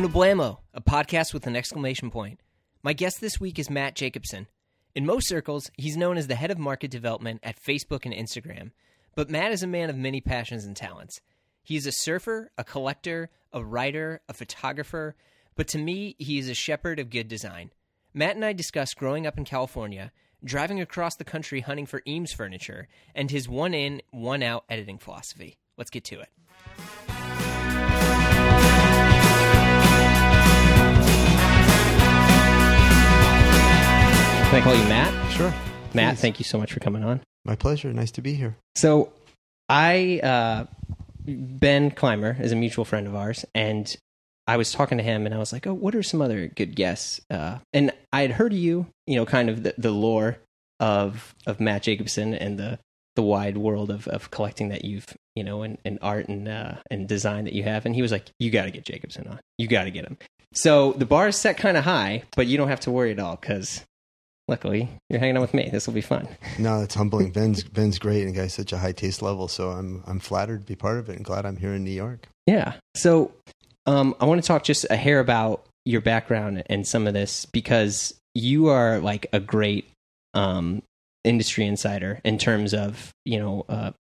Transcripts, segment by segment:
Welcome to a podcast with an exclamation point. My guest this week is Matt Jacobson. In most circles, he's known as the head of market development at Facebook and Instagram. But Matt is a man of many passions and talents. He is a surfer, a collector, a writer, a photographer, but to me, he is a shepherd of good design. Matt and I discuss growing up in California, driving across the country hunting for Eames furniture, and his one in, one out editing philosophy. Let's get to it. Can I call you Matt? Sure. Matt, Please. thank you so much for coming on. My pleasure. Nice to be here. So, I uh, Ben Clymer is a mutual friend of ours, and I was talking to him, and I was like, "Oh, what are some other good guests?" Uh, and I had heard of you, you know, kind of the, the lore of of Matt Jacobson and the the wide world of, of collecting that you've, you know, and, and art and uh, and design that you have. And he was like, "You got to get Jacobson on. You got to get him." So the bar is set kind of high, but you don't have to worry at all because. Luckily, you're hanging out with me. This will be fun. No, it's humbling. Ben's Ben's great and guy's such a high taste level, so I'm I'm flattered to be part of it and glad I'm here in New York. Yeah. So um, I want to talk just a hair about your background and some of this because you are like a great um, industry insider in terms of you know uh,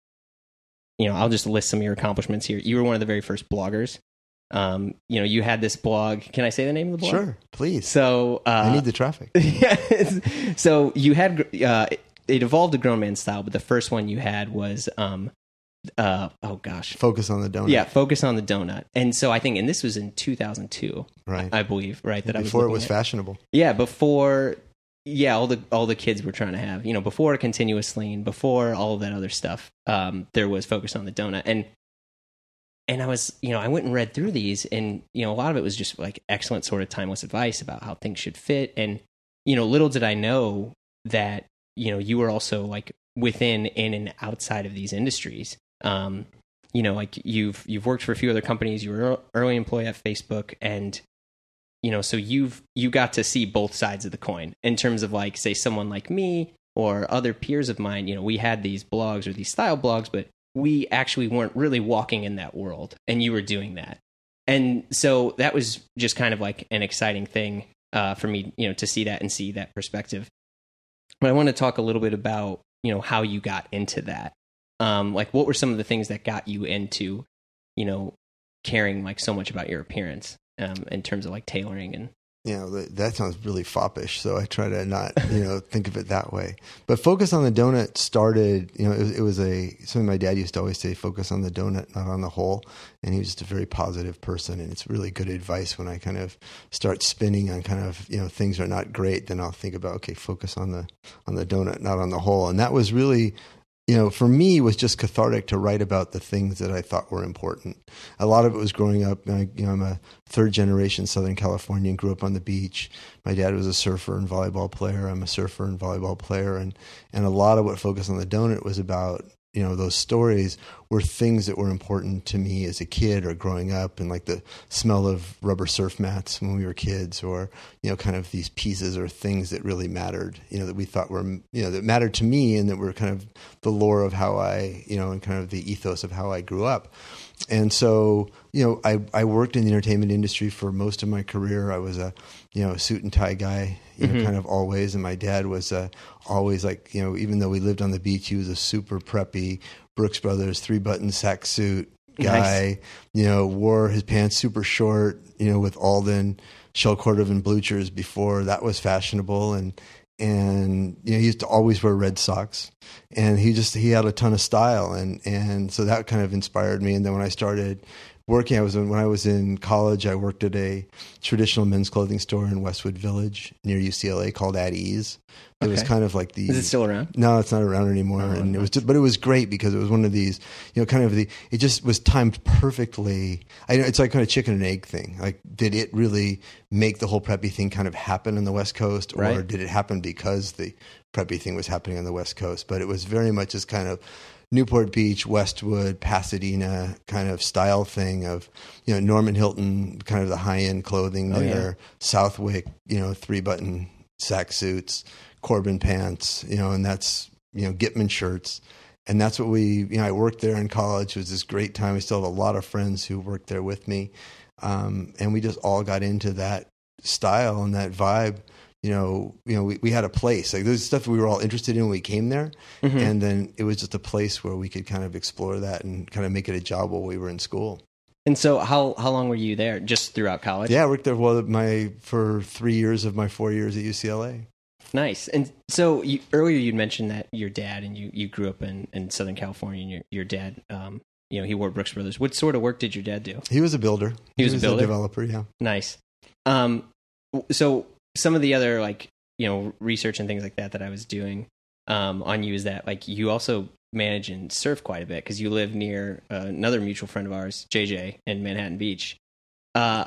you know I'll just list some of your accomplishments here. You were one of the very first bloggers. Um, you know, you had this blog. Can I say the name of the blog? Sure, please. So uh, I need the traffic. yeah. so you had uh, it evolved to grown man style, but the first one you had was um, uh, oh gosh, Focus on the donut. yeah, focus on the donut. And so I think, and this was in 2002, right. I believe, right? That I was Before it was at. fashionable. Yeah, before. Yeah, all the all the kids were trying to have, you know, before continuous lean, before all of that other stuff. Um, there was focus on the donut, and and I was, you know, I went and read through these, and you know, a lot of it was just like excellent sort of timeless advice about how things should fit, and you know, little did I know that you know you were also like within, in, and outside of these industries. Um, you know, like you've you've worked for a few other companies. You were early employee at Facebook, and you know, so you've you got to see both sides of the coin in terms of like, say, someone like me or other peers of mine. You know, we had these blogs or these style blogs, but we actually weren't really walking in that world, and you were doing that. And so that was just kind of like an exciting thing uh, for me, you know, to see that and see that perspective. But I want to talk a little bit about you know how you got into that. Um, like, what were some of the things that got you into, you know, caring like so much about your appearance um, in terms of like tailoring and You know, that, that sounds really foppish, so I try to not, you know, think of it that way. But focus on the donut started, you know, it, was- it was a something my dad used to always say, focus on the donut, not on the hole. And he was just a very positive person, and it's really good advice when I kind of start spinning on kind of, you know, things are not great, then I'll think about, okay, focus on the on the donut, not on the hole. And that was really you know, for me, it was just cathartic to write about the things that I thought were important. A lot of it was growing up. I, you know, I'm a third generation Southern Californian. Grew up on the beach. My dad was a surfer and volleyball player. I'm a surfer and volleyball player, and and a lot of what focused on the donut was about you know those stories were things that were important to me as a kid or growing up and like the smell of rubber surf mats when we were kids or you know kind of these pieces or things that really mattered you know that we thought were you know that mattered to me and that were kind of the lore of how I you know and kind of the ethos of how I grew up and so you know I, I worked in the entertainment industry for most of my career. I was a you know a suit and tie guy you know Mhm. kind of always. And my dad was uh, always like you know even though we lived on the beach he was a super preppy brooks brothers three button sack suit guy you know wore his pants super short you know with alden shell cordovan bluchers before that was fashionable. And and you know he used to always wear red socks. And he just he had a ton of style. And and so that kind of inspired me. And then when i started working i was in, when i was in college i worked at a traditional men's clothing store in westwood village near ucla called at ease it was kind of like the is it still around? no, it's not around anymore. Oh, and it was, just, but it was great because it was one of these, you know, kind of the. It just was timed perfectly. I know it's like kind of chicken and egg thing. Like, did it really make the whole preppy thing kind of happen on the West Coast, or Right. did it happen because the preppy thing was happening on the West Coast? But it was very much just kind of Newport Beach, Westwood, Pasadena kind of style thing of, you know, Norman Hilton, kind of the high end clothing Oh, yeah. there, Southwick, you know, three button sack suits, Corbin pants, you know, and that's, you know, Gitman shirts. And that's what we, you know, I worked there in college. It was this great time. I still have a lot of friends who worked there with me. um, and we just all got into that style and that vibe. You know, you know, we, we had a place like there's stuff we were all interested in when we came there, Mhm. and then it was just a place where we could kind of explore that and kind of make it a job while we were in school. And so, how how long were you there? Just throughout college? Yeah, I worked there well my for three years of my four years at UCLA. Nice. And so you, earlier you'd mentioned that your dad and you, you grew up in, in Southern California and your, your dad, um, you know, he wore Brooks Brothers. What sort of work did your dad do? He was a builder. He was a builder? developer. Yeah. Nice. Um, so some of the other like, you know, research and things like that that I was doing um, on you is that like you also manage and surf quite a bit because you live near uh, another mutual friend of ours, JJ, in Manhattan Beach. Uh,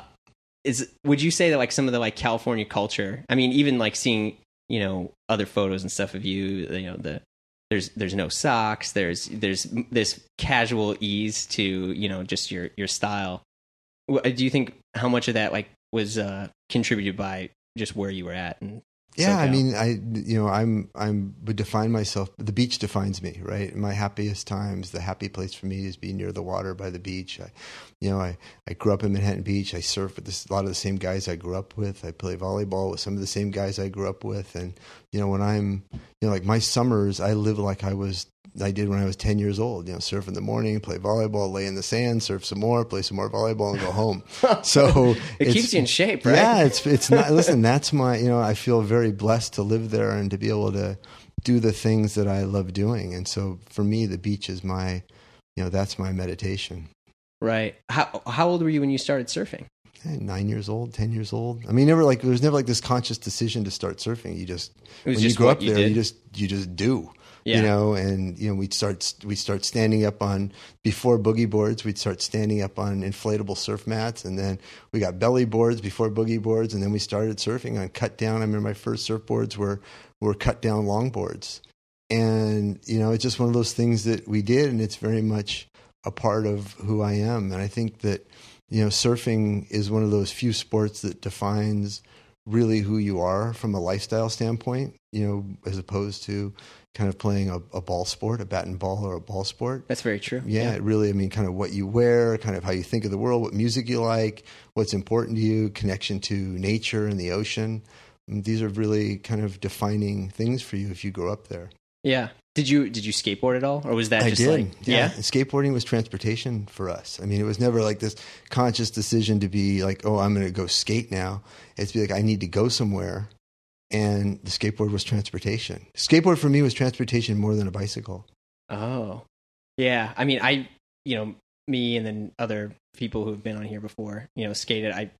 is would you say that like some of the like California culture? I mean, even like seeing you know other photos and stuff of you, you know the there's there's no socks. There's there's this casual ease to you know just your your style. Do you think how much of that like was uh, contributed by just where you were at and Yeah, I mean, I you know, I'm I'm would define myself. The beach defines me, right? My happiest times, the happy place for me is being near the water by the beach. I, you know, I I grew up in Manhattan Beach. I surf with this, a lot of the same guys I grew up with. I play volleyball with some of the same guys I grew up with. And you know, when I'm you know, like my summers, I live like I was I did when I was ten years old. You know, surf in the morning, play volleyball, lay in the sand, surf some more, play some more volleyball, and go home. So it keeps you in shape, right? yeah, it's it's not. listen, that's my. You know, I feel very blessed to live there and to be able to do the things that I love doing. And so, for me, the beach is my. You know, that's my meditation. Right. How how old were you when you started surfing? Nine years old, ten years old. I mean, never like there was never like this conscious decision to start surfing. You just when just you grow up you there, did. you just you just do. Yeah. You know, and you know we'd start we start standing up on before boogie boards. We'd start standing up on inflatable surf mats, and then we got belly boards before boogie boards, and then we started surfing on cut down. I remember my first surfboards were were cut down longboards, and you know it's just one of those things that we did, and it's very much a part of who I am. And I think that you know surfing is one of those few sports that defines really who you are from a lifestyle standpoint. You know, as opposed to kind of playing a, a ball sport, a bat and ball, or a ball sport. That's very true. Yeah, it really, I mean, kind of what you wear, kind of how you think of the world, what music you like, what's important to you, connection to nature and the ocean. And These are really kind of defining things for you if you grow up there. Yeah. Did you did you skateboard at all, or was that I just did. like yeah. Skateboarding was transportation for us. I mean, it was never like this conscious decision to be like, oh, I'm going to go skate now. It's be like, I need to go somewhere. And the skateboard was transportation. Skateboard for me was transportation more than a bicycle. Oh, yeah. I mean, I, you know, me and then other people who've been on here before, you know, skated. I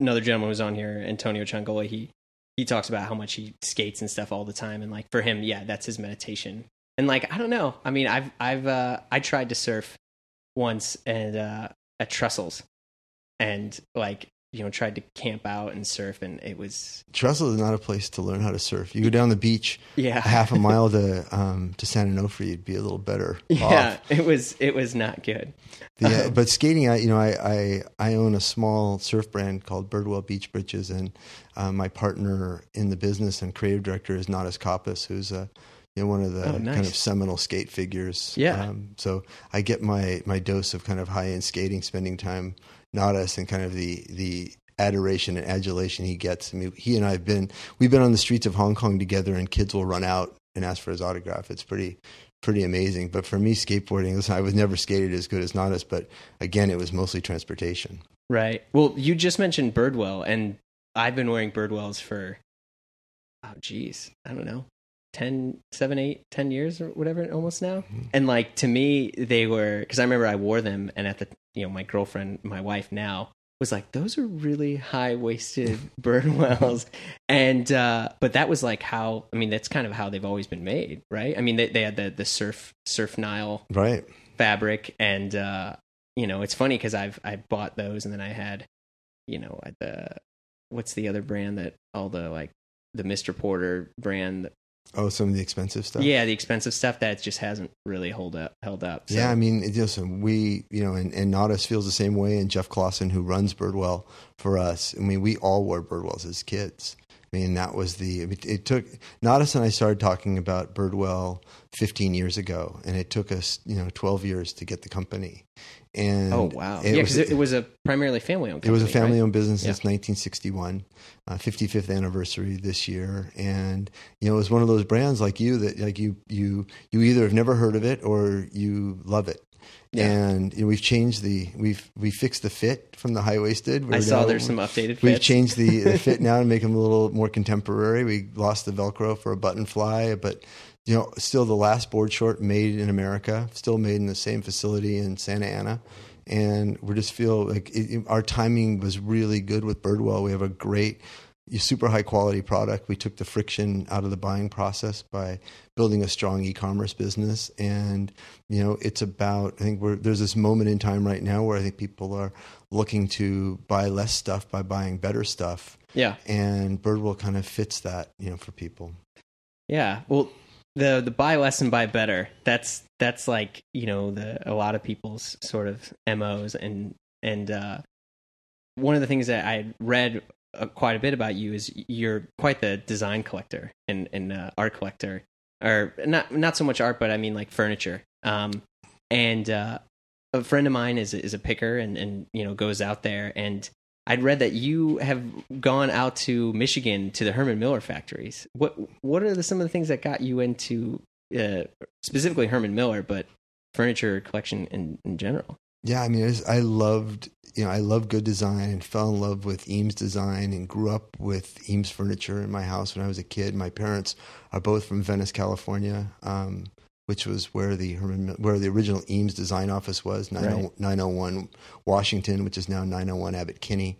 another gentleman was on here, Antonio Ciongoli. He he talks about how much he skates and stuff all the time, and like for him, yeah, that's his meditation. And like I don't know. I mean, I've I've uh, I tried to surf once and uh, at Trestles, and like you know tried to camp out and surf, and it was Trestle is not a place to learn how to surf. You go down the beach yeah a half a mile to um, to San Onofre, you'd be a little better yeah off. it was it was not good. The, uh, but skating, I you know, I, I I own a small surf brand called Birdwell Beach Britches, and uh, my partner in the business and creative director is Natas Kaupas, who's a you know one of the Oh, nice. kind of seminal skate figures. Yeah. Um, so I get my my dose of kind of high end skating, spending time Natas and kind of the the adoration and adulation he gets. I mean, he and I have been we've been on the streets of Hong Kong together, and kids will run out and ask for his autograph. It's pretty pretty amazing. But for me, skateboarding, listen, I was never skated as good as Natas, but again, it was mostly transportation. Right. Well, you just mentioned Birdwell, and I've been wearing Birdwells for, oh, geez, I don't know, 10, 7, 8, 10 years or whatever, almost now. Mm-hmm. And like to me, they were, because I remember I wore them, and at the, you know, my girlfriend, my wife now, was like, those are really high waisted Birdwells. And, uh, but that was like how, I mean, that's kind of how they've always been made, right? I mean, they, they had the, the surf, Surf Nyl Right. fabric and uh you know it's funny because i've i bought those and then i had you know at the what's the other brand that all the like the mr porter brand Oh, some of the expensive stuff. yeah the expensive stuff that just hasn't really hold up held up so. Yeah, I mean, it, listen, we, you know, and, and Natas feels the same way, and Jeff Clausen, who runs Birdwell for us. I mean, we all wore Birdwells as kids. Mean, that was the. It, it took Natas and I started talking about Birdwell 15 years ago, and it took us, you know, 12 years to get the company. And Oh wow! it yeah, because it, it was a primarily family-owned. it was a family-owned business Yeah. since 1961, uh, 55th anniversary this year, and you know it was one of those brands like you that like you you you either have never heard of it or you love it. Yeah. And you know, we've changed the we've we fixed the fit from the high waisted. I saw there's some updated. We've changed the, the fit now to make them a little more contemporary. We lost the Velcro for a button fly, but you know, still the last board short made in America, still made in the same facility in Santa Ana, and we just feel like it, it- our timing was really good with Birdwell. We have a great, super high quality product. We took the friction out of the buying process by building a strong e-commerce business, and you know, it's about. I think we're there's this moment in time right now where I think people are looking to buy less stuff by buying better stuff, Yeah, and Birdwell kind of fits that, you know, for people. yeah. Well, the the buy less and buy better. That's that's like you know the a lot of people's sort of mo's and and uh, one of the things that I read uh, quite a bit about you is you're quite the design collector and and uh, art collector, or not not so much art, but I mean like furniture. Um, and uh, a friend of mine is is a picker and and you know goes out there and I'd read that you have gone out to Michigan to the Herman Miller factories. What what are the, some of the things that got you into uh, specifically Herman Miller, but furniture collection in, in general? Yeah, I mean, was, I loved, you know, I loved good design and fell in love with Eames design and grew up with Eames furniture in my house when I was a kid. My parents are both from Venice, California, um, which was where the Herman, where the original Eames design office was, 90 Right. 901 Washington, which is now 901 Abbott Kinney.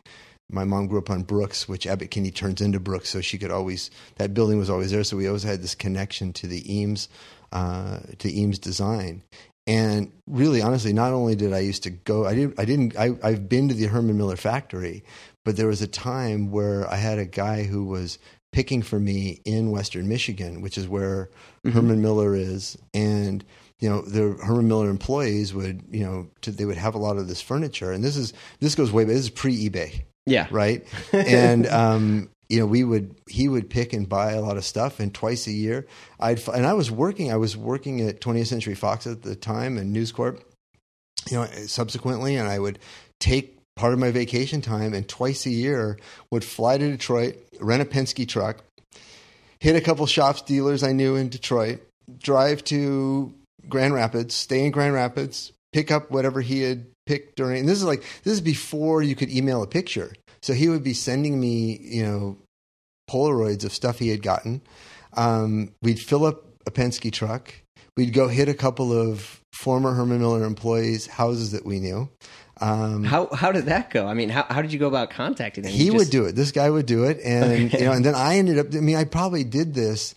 My mom grew up on Brooks, which Abbott Kinney turns into Brooks, so she could always that building was always there. So we always had this connection to the Eames, uh, to Eames design. And really, honestly, not only did I used to go, I didn't, I didn't, I, I've been to the Herman Miller factory, but there was a time where I had a guy who was picking for me in Western Michigan, which is where Herman Miller is, and you know the Herman Miller employees would, you know, to, they would have a lot of this furniture, and this is this goes way back. This is pre eBay, Yeah, right? and um, you know, we would he would pick and buy a lot of stuff, and twice a year, I'd and I was working. I was working at 20th Century Fox at the time and News Corp. You know, subsequently, and I would take part of my vacation time, and twice a year would fly to Detroit, rent a Penske truck, hit a couple shops dealers I knew in Detroit, drive to Grand Rapids, stay in Grand Rapids, pick up whatever he had picked during. And this is like this is before you could email a picture. So he would be sending me, you know, Polaroids of stuff he had gotten. Um, we'd fill up a Penske truck. We'd go hit a couple of former Herman Miller employees' houses that we knew. Um, How how did that go? I mean, how how did you go about contacting them? he You would do it. This guy would do it, and Okay. you know, and then I ended up. I mean, I probably did this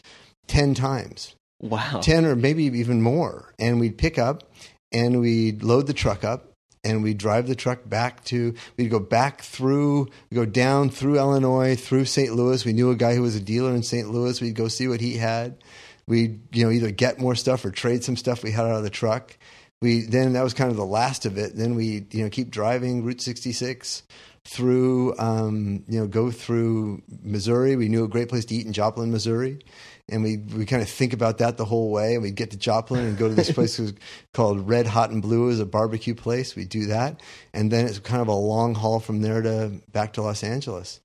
ten times. Wow. 10 or maybe even more. And we'd pick up and we'd load the truck up and we'd drive the truck back to, we'd go back through, go down through Illinois, through St. Louis. We knew a guy who was a dealer in St. Louis. We'd go see what he had. We'd, you know, either get more stuff or trade some stuff we had out of the truck. We then that was kind of the last of it. Then we, you know, keep driving Route 66 through, um, you know, go through Missouri. We knew a great place to eat in Joplin, Missouri and we we kind of think about that the whole way. And we'd get to Joplin and go to this place called Red Hot and Blue, is a barbecue place. We do that, and then it's kind of a long haul from there to back to Los Angeles.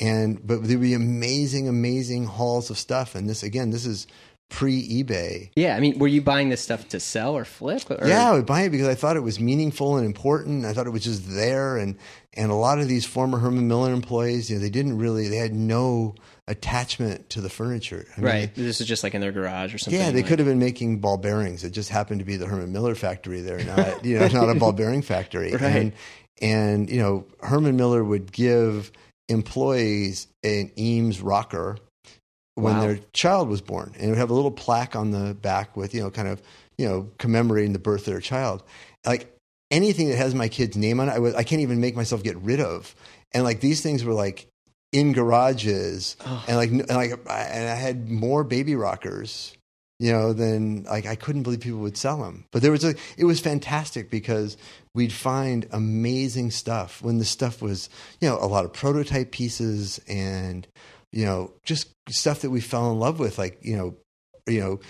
And but there'd be amazing, amazing hauls of stuff. And this again, this is pre eBay. Yeah, I mean, were you buying this stuff to sell or flip? Or? Yeah, I would buy it because I thought it was meaningful and important. I thought it was just there, and and a lot of these former Herman Miller employees, you know, they didn't really, they had no attachment to the furniture. I mean, right. This is just like in their garage or something. Yeah, they like- could have been making ball bearings. It just happened to be the Herman Miller factory there, not you know, not a ball bearing factory. Right. And and you know, Herman Miller would give employees an Eames rocker when Wow. their child was born, and it would have a little plaque on the back with you know, kind of you know, commemorating the birth of their child. Like anything that has my kid's name on it, I, would, I can't even make myself get rid of. And like these things were like in garages, Oh. and like and like I- and I had more baby rockers, you know, than like I couldn't believe people would sell them. But there was a it was fantastic because we'd find amazing stuff when the stuff was you know a lot of prototype pieces and you know, just stuff that we fell in love with, like you know, you know,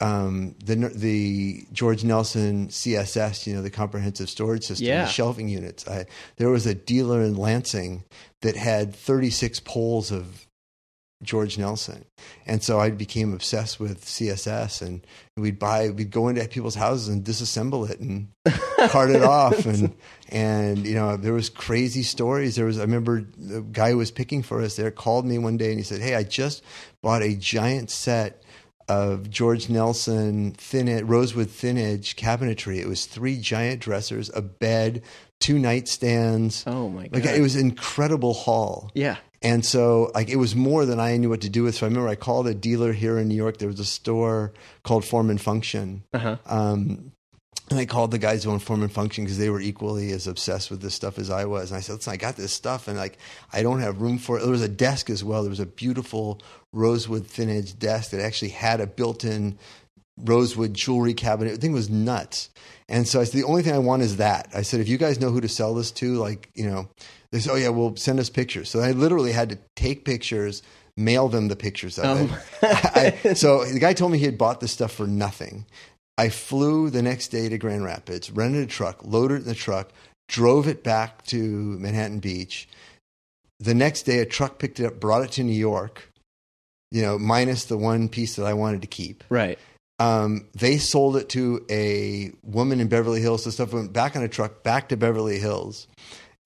um, the the George Nelson CSS, you know, the comprehensive storage system, Yeah. the shelving units. I, there was a dealer in Lansing that had 36 poles of George Nelson, and so I became obsessed with CSS, and we'd buy, we'd go into people's houses and disassemble it and cart it off, and and you know there was crazy stories. There was I remember the guy who was picking for us there called me one day and he said, "Hey, I just bought a giant set." Of George Nelson thin rosewood thin edge cabinetry. It was three giant dressers, a bed, two nightstands. Oh my god! Like it was an incredible haul. yeah, And so like it was more than I knew what to do with. So I remember I called a dealer here in New York. There was a store called Form and Function. uh huh. Um, and I called the guys who own Form and Function because they were equally as obsessed with this stuff as I was. And I said, "Listen, I got this stuff, and like I don't have room for it." There was a desk as well. There was a beautiful rosewood thin edge desk that actually had a built-in rosewood jewelry cabinet. The thing was nuts. And so I said, "The only thing I want is that." I said, "If you guys know who to sell this to, like you know," they said, "Oh yeah, well send us pictures." So I literally had to take pictures. Mail them the pictures of Oh. it. I, so the guy told me he had bought this stuff for nothing. I flew the next day to Grand Rapids, rented a truck, loaded it in the truck, drove it back to Manhattan Beach. The next day, a truck picked it up, brought it to New York, you know, minus the one piece that I wanted to keep. Right. Um, they sold it to a woman in Beverly Hills. The stuff went back on a truck back to Beverly Hills.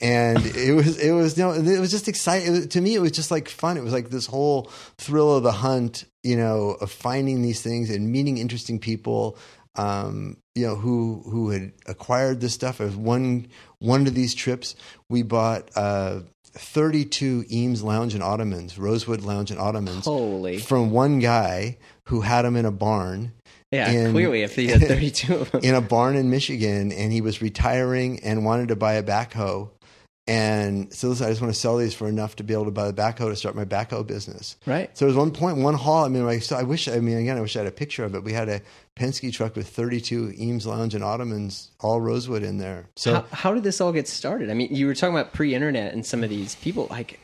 And it was, it was, you know, it was just exciting. Was- to me, it was just like fun. It was like this whole thrill of the hunt, you know, of finding these things and meeting interesting people, um, you know, who, who had acquired this stuff. As one, one of these trips, we bought, uh, 32 Eames lounge and ottomans, rosewood lounge and ottomans Holy. from one guy who had them in a barn Yeah. in- clearly, if he had thirty-two of them. in a barn in Michigan and he was retiring and wanted to buy a backhoe. And so listen, I just want to sell these for enough to be able to buy the backhoe to start my backhoe business. right. So there was one point, one haul. I mean, I, saw, I wish, I mean, again, I wish I had a picture of it. We had a Penske truck with 32 Eames Lounge and Ottomans, all rosewood in there. So how, how did this all get started? I mean, you were talking about pre-internet and some of these people. Like,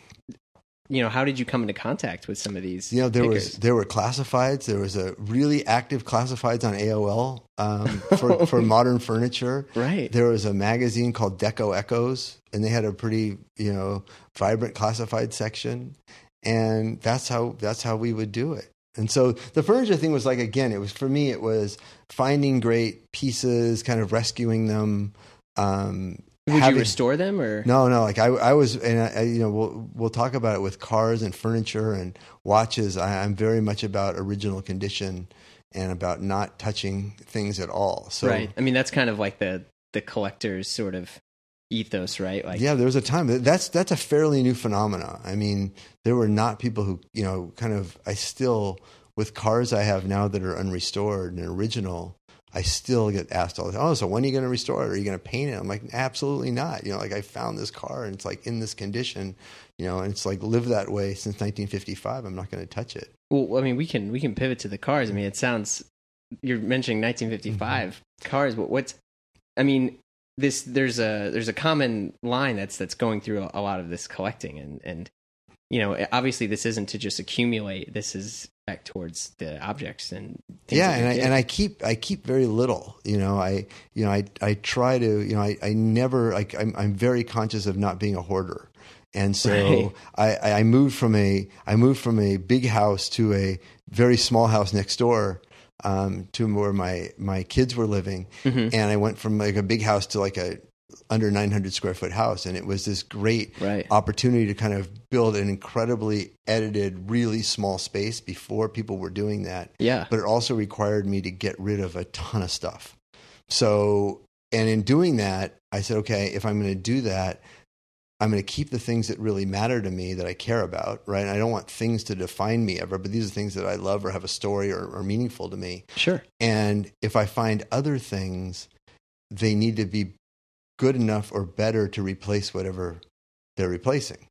you know, how did you come into contact with some of these? You know, there pickers? was there were classifieds. There was a really active classifieds on AOL um, for for modern furniture. right. There was a magazine called Deco Echoes, and they had a pretty you know vibrant classified section, and that's how that's how we would do it. And so the furniture thing was like again, it was for me, it was finding great pieces, kind of rescuing them. Um, Would you restore them or? no, no. Like I, I was, and I, I- you know, we'll we'll talk about it with cars and furniture and watches. I, I'm very much about original condition and about not touching things at all. So, right. I mean, that's kind of like the the collector's sort of ethos, right? Like, yeah, there was a time that's that's a fairly new phenomena. I mean, there were not people who, you know, kind of. I still with cars I have now that are unrestored and original. I still get asked all the time, oh, so when are you going to restore it? Are you going to paint it? I'm like, absolutely not. You know, like I found this car and it's like in this condition, you know, and it's like lived that way since 1955. I'm not going to touch it. Well, I mean, we can we can pivot to the cars. I mean, it sounds you're mentioning 1955 Mm-hmm. cars, but what's I mean, this there's a there's a common line that's that's going through a, a lot of this collecting, and and you know, obviously this isn't to just accumulate. This is back towards the objects and things yeah and I, and I keep I keep very little you know I you know I I try to you know I, I never like I'm I'm very conscious of not being a hoarder and so Right. I I moved from a I moved from a big house to a very small house next door um, to where my my kids were living Mhm. and I went from like a big house to like a under 900 square foot house and it was this great right. opportunity to kind of build an incredibly edited really small space before people were doing that Yeah. but it also required me to get rid of a ton of stuff. So, and in doing that, I said, okay, if I'm going to do that, I'm going to keep the things that really matter to me that I care about, right? And I don't want things to define me ever, but these are things that I love or have a story or are meaningful to me. Sure. And if I find other things, they need to be good enough or better to replace whatever they're replacing.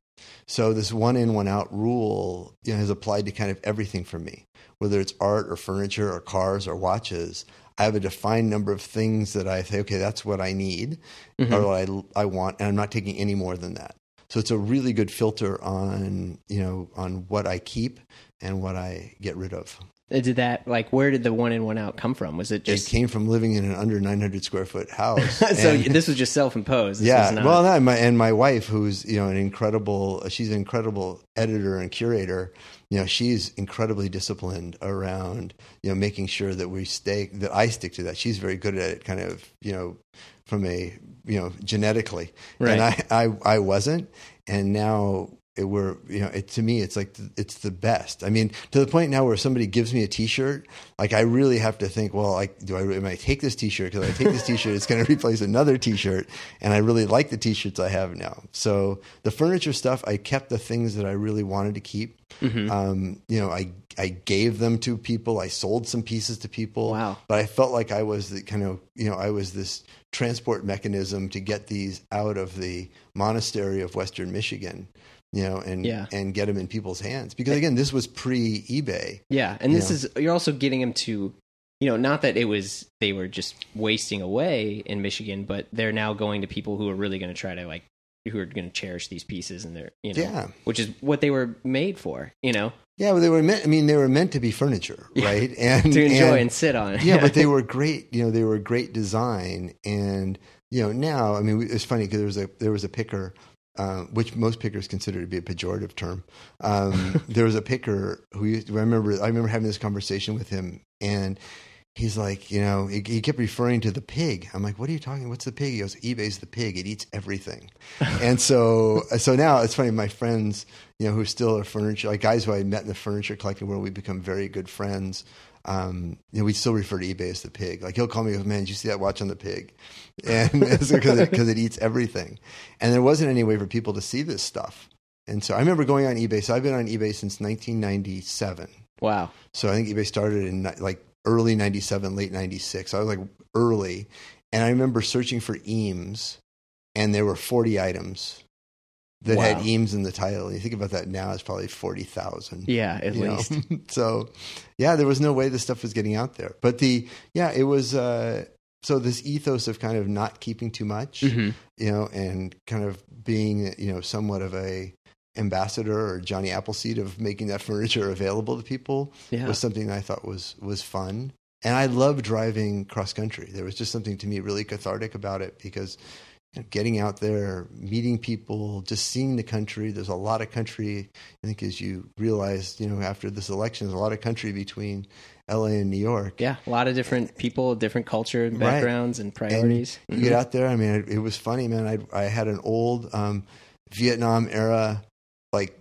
So this one in, one out rule you know, has applied to kind of everything for me, whether it's art or furniture or cars or watches. I have a defined number of things that I say, okay, that's what I need Mhm. or what I, I want, and I'm not taking any more than that. so it's a really good filter on you know on what I keep and what I get rid of. Did that like where did the one in one out come from? Was it just It came from living in an under 900 square foot house. so? And- This was just self imposed. yeah, not, well, no, my and my wife, who's you know an incredible, she's an incredible editor and curator. You know, she's incredibly disciplined around you know making sure that we stay that I stick to that. She's very good at it, kind of you know from a you know genetically, Right. and I I I wasn't, and now. It were you know it to me it's like th- it's the best. I mean to the point now where somebody gives me a T-shirt, like I really have to think. Well, like do I am I take this T-shirt because I take this T-shirt, it's going to replace another T-shirt, and I really like the T-shirts I have now. So the furniture stuff, I kept the things that I really wanted to keep. Mm-hmm. Um, you know, I I gave them to people. I sold some pieces to people. Wow. But I felt like I was the kind of you know I was this transport mechanism to get these out of the monastery of Western Michigan. You know, and Yeah. and get them in people's hands because again, this was pre eBay. Yeah, and this Yeah. is you're also getting them to, you know, not that it was they were just wasting away in Michigan, but they're now going to people who are really going to try to like who are going to cherish these pieces and they're you know, Yeah. which is what they were made for, you know, Yeah, well, they were meant. I mean, they were meant to be furniture, Yeah. right? And to enjoy and, and- sit on. yeah, but they were great. You know, they were great design, and you know, now I mean, it's funny because there was a there was a picker, uh, which most pickers consider to be a pejorative term. Um, there was a picker who used, I remember. I remember having this conversation with him, and he's like, you know, he, he kept referring to the pig. I'm like, what are you talking? What's the pig? He goes, eBay's the pig. It eats everything. and so, so now it's funny. My friends, you know, who still are furniture, like guys who I met in the furniture collecting world, we become very good friends. Um, you know, we still refer to eBay as the pig. Like he'll call me, "Man, did you see that watch on the pig?" And because it, it eats everything, and there wasn't any way for people to see this stuff. And so I remember going on eBay. So I've been on eBay since 1997. wow. So I think eBay started in like early 97, late 96. I was like early. And I remember searching for Eames and there were 40 items that Wow. had Eames in the title. And you think about that now, it's probably 40,000. Yeah, at least. so yeah, there was no way this stuff was getting out there. But the, yeah, it was, uh, so this ethos of kind of not keeping too much, Mhm. you know, and kind of being, you know, somewhat of a ambassador or Johnny Appleseed of making that furniture available to people Yeah. was something that I thought was was fun. And I love driving cross country. There was just something to me really cathartic about it because getting out there, meeting people, just seeing the country. There's a lot of country. I think as you realize, you know, after this election, there's a lot of country between L.A. and New York. Yeah, a lot of different people, different culture and Right. backgrounds and priorities. You get out there. I mean, it, it was funny, man. I I had an old um, Vietnam era like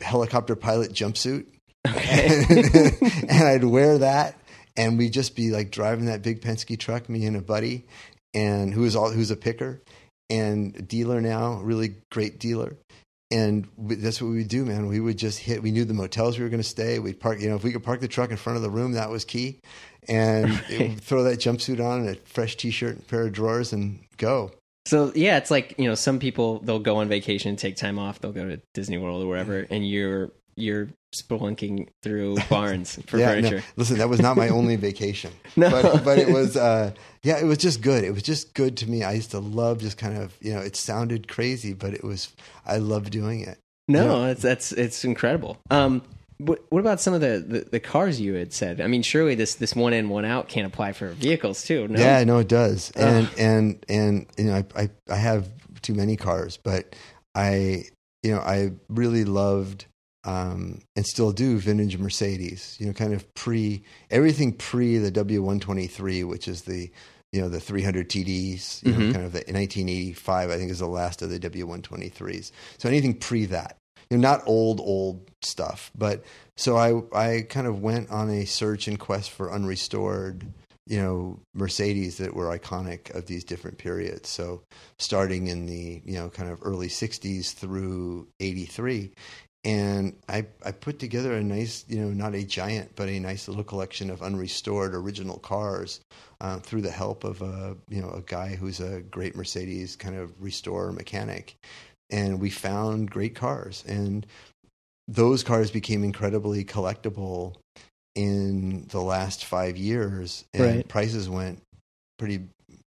helicopter pilot jumpsuit, Okay. and I'd wear that, and we'd just be like driving that big Penske truck, me and a buddy, and who was all who's a picker and dealer now, really great dealer. And we, that's what we would do, man. We would just hit. We knew the motels we were going to stay. We'd park. You know, if we could park the truck in front of the room, that was key. And it throw that jumpsuit on, and a fresh T-shirt, and pair of drawers, and go. So yeah, it's like you know, some people they'll go on vacation, take time off, they'll go to Disney World or wherever, and you're you're spelunking through barns for no, furniture. listen, that was not my only vacation, No. but but it was. Uh, yeah, it was just good. It was just good to me. I used to love just kind of you know. It sounded crazy, but it was. I loved doing it. No, it's that's it's incredible. Um, what, what about some of the, the, the cars you had said? I mean, surely this this one in one out can't apply for vehicles too. No? Yeah, no, it does. And and and you know, I, I I have too many cars, but I you know I really loved um, and still do vintage Mercedes. You know, kind of pre everything pre the W one twenty three, which is the you know the 300 TDs. You know, Mhm. kind of the 1985, I think, is the last of the W one twenty threes. So anything pre that. You know, not old old stuff, but so I I kind of went on a search and quest for unrestored you know Mercedes that were iconic of these different periods. So starting in the you know kind of early '60s through '83, and I I put together a nice you know not a giant but a nice little collection of unrestored original cars uh, through the help of a you know a guy who's a great Mercedes kind of restorer mechanic, and we found great cars and. Those cars became incredibly collectible in the last five years, and Right. prices went pretty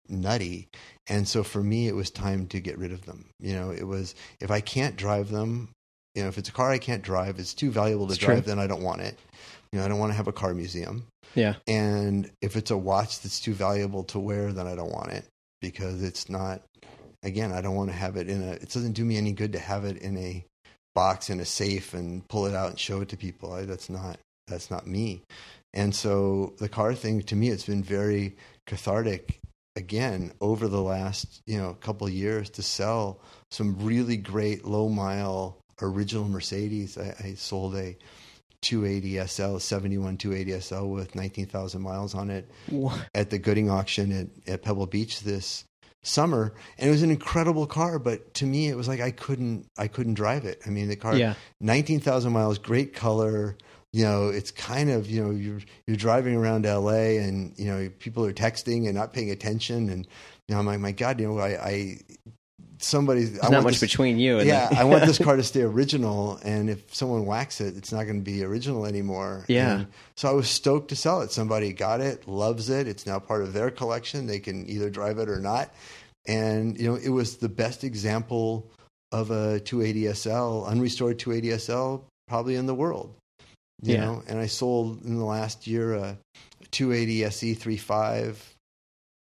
nutty. And so for me, it was time to get rid of them. You know, it was if I can't drive them, you know, if it's a car I can't drive, it's too valuable to It's drive, true. then I don't want it. You know, I don't want to have a car museum. Yeah. And if it's a watch that's too valuable to wear, then I don't want it because it's not. Again, I don't want to have it in a. It doesn't do me any good to have it in a box in a safe and pull it out and show it to people. I, that's not. That's not me. And so the car thing to me, it's been very cathartic. Again, over the last you know couple of years, to sell some really great low mile original Mercedes. I, I sold a 280 SL, 71 280 SL with 19,000 miles on it Wha- at the Gooding auction at, at Pebble Beach this summer. And it was an incredible car, but to me, it was like I couldn't, I couldn't drive it. I mean, the car, Yeah. 19,000 miles, great color. You know, it's kind of, you know, you're, you're driving around LA and, you know, people are texting and not paying attention. And, you know, I'm like, my God, you know, I, I somebody, There's not much between you and yeah, I want this car to stay original, and if someone whacks it, it's not going to be original anymore. Yeah. And so I was stoked to sell it. Somebody got it, loves it. It's now part of their collection. They can either drive it or not. And you know, it was the best example of a 280 SL, unrestored 280 SL, probably in the world. You Yeah. know, and I sold in the last year a 280 SE 35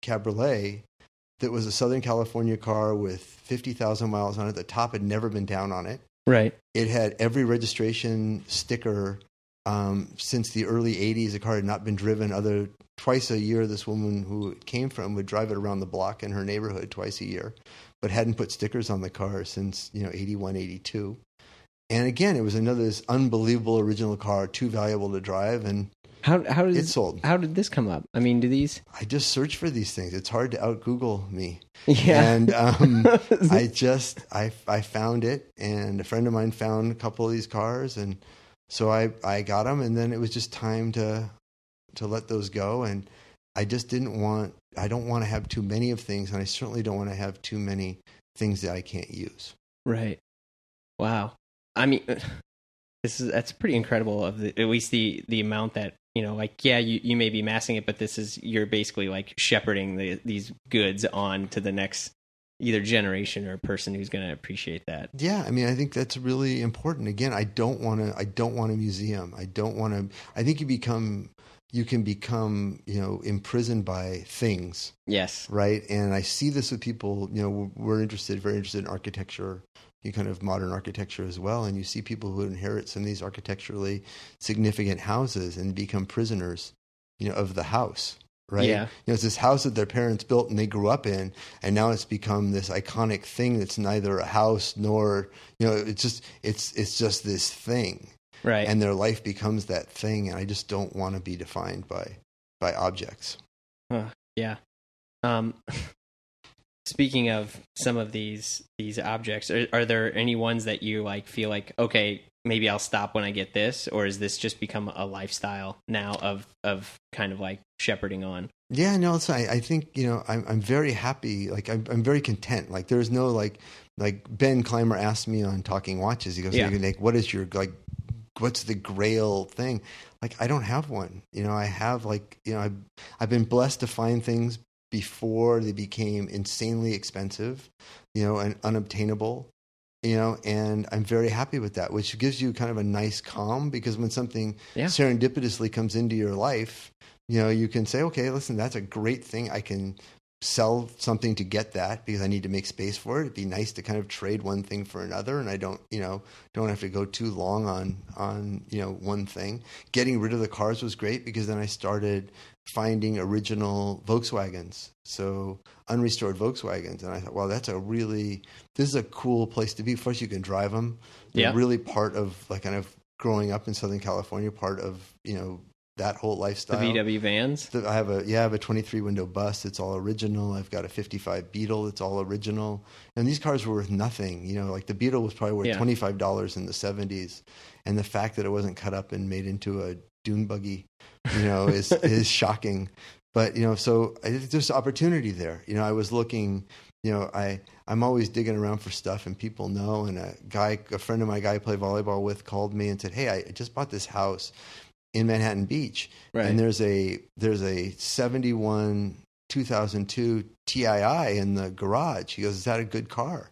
Cabriolet that was a Southern California car with 50,000 miles on it. The top had never been down on it. right. It had every registration sticker um, since the early 80s. The car had not been driven other twice a year. This woman who it came from would drive it around the block in her neighborhood twice a year, but hadn't put stickers on the car since, you know, 81, 82. And again, it was another this unbelievable original car, too valuable to drive, and How how did it sold. how did this come up? I mean, do these? I just search for these things. It's hard to out Google me. Yeah. And um, I just I I found it, and a friend of mine found a couple of these cars, and so I I got them, and then it was just time to to let those go, and I just didn't want I don't want to have too many of things, and I certainly don't want to have too many things that I can't use. Right. Wow. I mean, this is that's pretty incredible. Of the, at least the the amount that you know, like yeah, you you may be massing it, but this is you're basically like shepherding the, these goods on to the next either generation or person who's going to appreciate that. Yeah, I mean, I think that's really important. Again, I don't want to. I don't want a museum. I don't want to. I think you become. You can become, you know, imprisoned by things, Yes. right? And I see this with people. You know, we're interested, very interested in architecture, you kind of modern architecture as well. And you see people who inherit some of these architecturally significant houses and become prisoners, you know, of the house, right? Yeah. You know, it's this house that their parents built and they grew up in, and now it's become this iconic thing that's neither a house nor, you know, it's just it's it's just this thing, Right. and their life becomes that thing. And I just don't want to be defined by by objects. Yeah. Um, speaking of some of these these objects, are, are there any ones that you like feel like okay, maybe I'll stop when I get this, or is this just become a lifestyle now of of kind of like shepherding on? Yeah, no, it's I, I think you know I'm I'm very happy. Like I'm I'm very content. Like there's no like like Ben Clymer asked me on Talking Watches. He goes, Yeah. like, what is your like what's the Grail thing? Like I don't have one. You know, I have like you know I've I've been blessed to find things before they became insanely expensive, you know, and unobtainable. You know, and I'm very happy with that, which gives you kind of a nice calm because when something Yeah. serendipitously comes into your life, you know, you can say, okay, listen, that's a great thing. I can sell something to get that because I need to make space for it. It'd be nice to kind of trade one thing for another, and I don't, you know, don't have to go too long on on you know one thing. Getting rid of the cars was great because then I started finding original Volkswagens, so unrestored Volkswagens, and I thought, well, that's a really this is a cool place to be. First, you can drive them. They're Yeah. really part of like kind of growing up in Southern California, part of you know that whole The lifestyle. VW vans. I have a yeah, I have a 23 window bus. It's all original. I've got a 55 Beetle. It's all original. And these cars were worth nothing. You know, like the Beetle was probably worth Yeah. 25 dollars in the 70s, and the fact that it wasn't cut up and made into a dune buggy, you know, is is shocking. But you know, so I there's opportunity there. You know, I was looking. You know, I I'm always digging around for stuff, and people know. And a guy, a friend of my guy I play volleyball with, called me and said, "Hey, I just bought this house." In Manhattan Beach, Right. and there's a there's a 71 2002 TII in the garage. He goes, "Is that a good car?"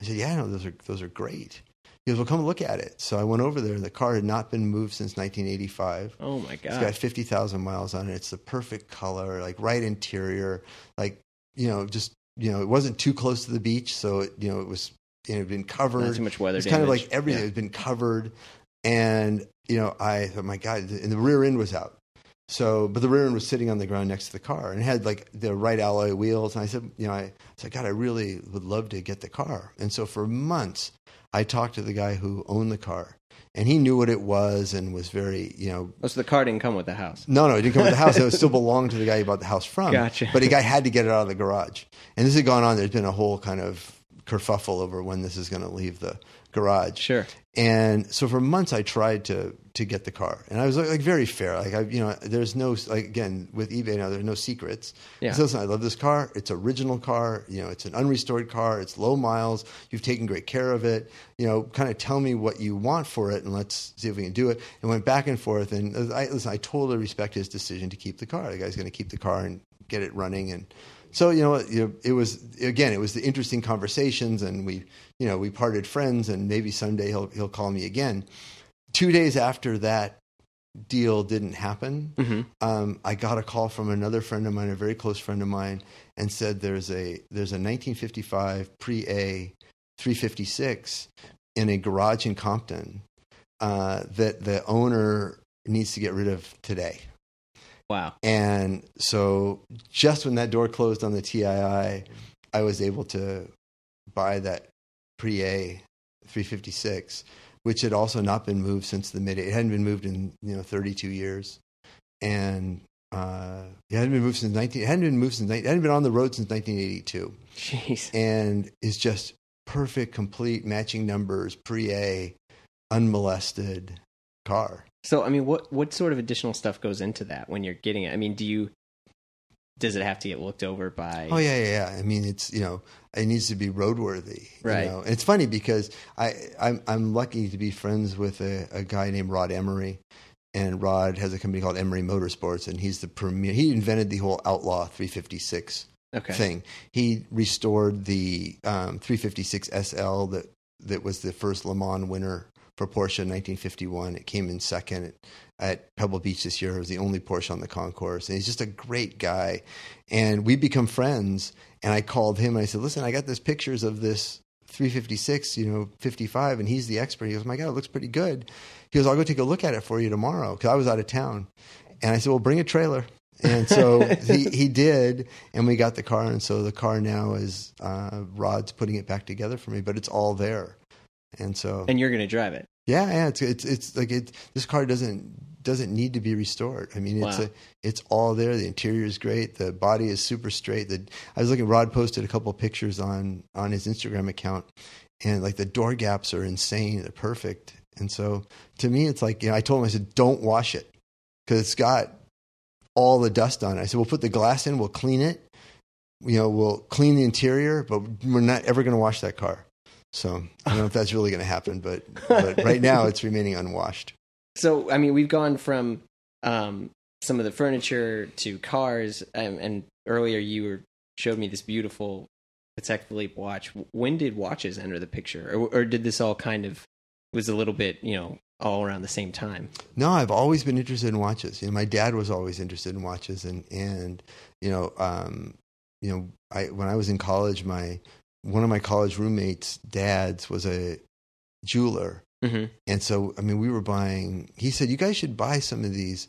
I said, "Yeah, no, those are those are great." He goes, "Well, come look at it." So I went over there. The car had not been moved since 1985. Oh my god! It's got 50,000 miles on it. It's the perfect color, like right interior, like, you know, just, you know, it wasn't too close to the beach. So, it, you know, it was, you know, it had been covered. Not too much weather It's kind of like everything Yeah. had been covered. And, you know, I thought, my God, and the rear end was out. So, but the rear end was sitting on the ground next to the car and it had like the right alloy wheels. And I said, you know, I said, God, I really would love to get the car. And so for months, I talked to the guy who owned the car and he knew what it was and was very, you know, Oh, so the car didn't come with the house. no, no, it didn't come with the house. It still belonged to the guy he bought the house from. Gotcha. But the guy had to get it out of the garage. And this had gone on. There's been a whole kind of kerfuffle over when this is going to leave the garage. Sure. And so for months I tried to to get the car, and I was like, like very fair. Like I, you know, there's no like again with eBay now, there's no secrets. Yeah. So listen, I love this car. It's original car. You know, it's an unrestored car. It's low miles. You've taken great care of it. You know, kind of tell me what you want for it, and let's see if we can do it. And went back and forth. And I listen, I totally respect his decision to keep the car. The guy's going to keep the car and get it running and. So you know, you know, it was again, it was the interesting conversations, and we, you know, we parted friends, and maybe someday he'll he'll call me again. Two days after that deal didn't happen, hmm um, I got a call from another friend of mine, a very close friend of mine, and said there's a there's a 1955 pre A 356 in a garage in Compton uh, that the owner needs to get rid of today. Wow. And so just when that door closed on the TII, I was able to buy that pre A 356, which had also not been moved since the mid. It hadn't been moved in you know 32 years, and uh, it hadn't been moved since 19. It hadn't been moved since 19, it hadn't been on the road since 1982, Jeez. and is just perfect, complete matching numbers, pre A, unmolested car. So I mean, what what sort of additional stuff goes into that when you're getting it? I mean, do you does it have to get looked over by? Oh yeah, yeah, yeah. I mean, it's you know, it needs to be roadworthy. Right. You know? And it's funny because I I'm I'm lucky to be friends with a, a guy named Rod Emory, and Rod has a company called Emory Motorsports, and he's the premier. He invented the whole Outlaw 356 Okay. thing. He restored the um, 356 SL that that was the first Le Mans winner for Porsche in 1951. It came in second at Pebble Beach this year. It was the only Porsche on the concourse, and he's just a great guy. And we become friends. And I called him and I said, "Listen, I got this pictures of this 356, you know, 55, and he's the expert." He goes, "My God, it looks pretty good." He goes, "I'll go take a look at it for you tomorrow," because I was out of town. And I said, "Well, bring a trailer." And so he, he did, and we got the car. And so the car now is uh, Rod's putting it back together for me, but it's all there. And so And you're going to drive it. yeah, yeah, it's it's it's like it. This car doesn't doesn't need to be restored. I mean, it's Wow. a, it's all there. The interior is great. The body is super straight. The I was looking. Rod posted a couple of pictures on on his Instagram account, and like the door gaps are insane. They're perfect. And so to me, it's like you know, I told him I said, don't wash it because it's got all the dust on it. I said, we'll put the glass in. We'll clean it. You know, we'll clean the interior, but we're not ever going to wash that car. So I don't know if that's really going to happen, but but right now it's remaining unwashed. So I mean, we've gone from um, some of the furniture to cars, um, and earlier you were, showed me this beautiful Patek Philippe watch. When did watches enter the picture, or, or did this all kind of was a little bit, you know, all around the same time? No, I've always been interested in watches. You know, my dad was always interested in watches, and and you know, um, you know, I when I was in college, my one of my college roommates' dads was a jeweler, Mm-hmm. and so I mean, we were buying. He said, "You guys should buy some of these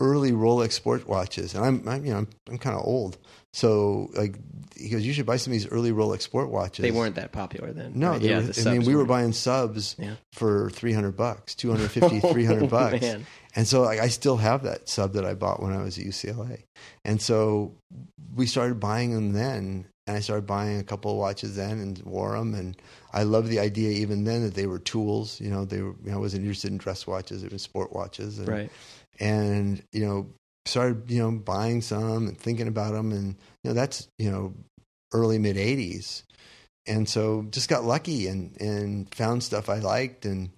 early Rolex sport watches." And I'm, I'm you know, I'm, I'm kind of old, so like he goes, "You should buy some of these early Rolex sport watches." They weren't that popular then. No, right? they yeah, were, the I mean, we were weren't. buying subs Yeah. for 300 bucks, 250, 300 bucks. Oh. And so like, I still have that sub that I bought when I was at UCLA. And so we started buying them then. And I started buying a couple of watches then and wore them. And I loved the idea even then that they were tools. You know, they were, you know, I wasn't interested in dress watches. It was sport watches. And, Right. and, you know, started, you know, buying some and thinking about them. And, you know, that's, you know, early mid 80s. And so just got lucky and, and found stuff I liked. And,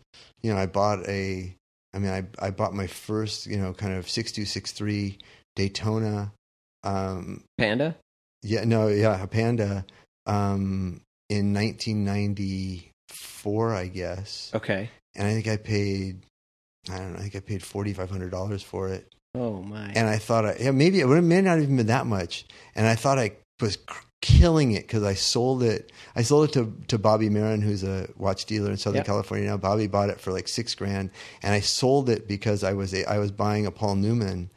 you know, I bought a, I mean, I, I bought my first, you know, kind of 6263 Daytona um, Panda. Yeah, no, yeah, a Panda um, in 1994, I guess. Okay. And I think I paid, I don't know, I think I paid $4,500 for it. Oh my. And I thought, I, yeah, maybe it may not even been that much. And I thought I was killing it because I sold it. I sold it to, to Bobby Marin, who's a watch dealer in Southern Yep. California now. Bobby bought it for like six grand, and I sold it because I was a, I was buying a Paul Newman